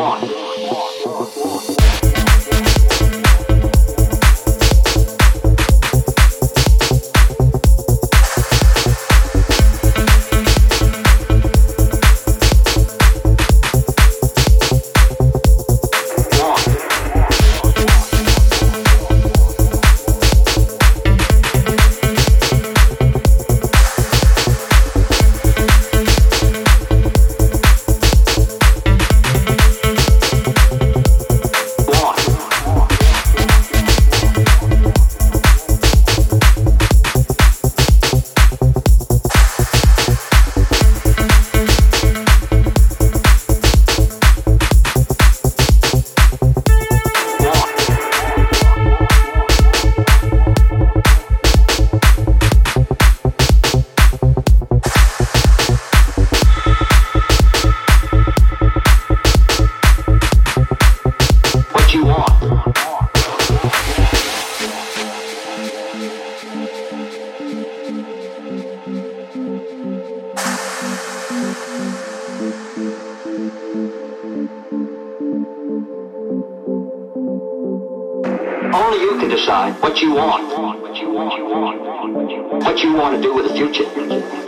on. Only you can decide what you want, what you want, what you want. To do with the future.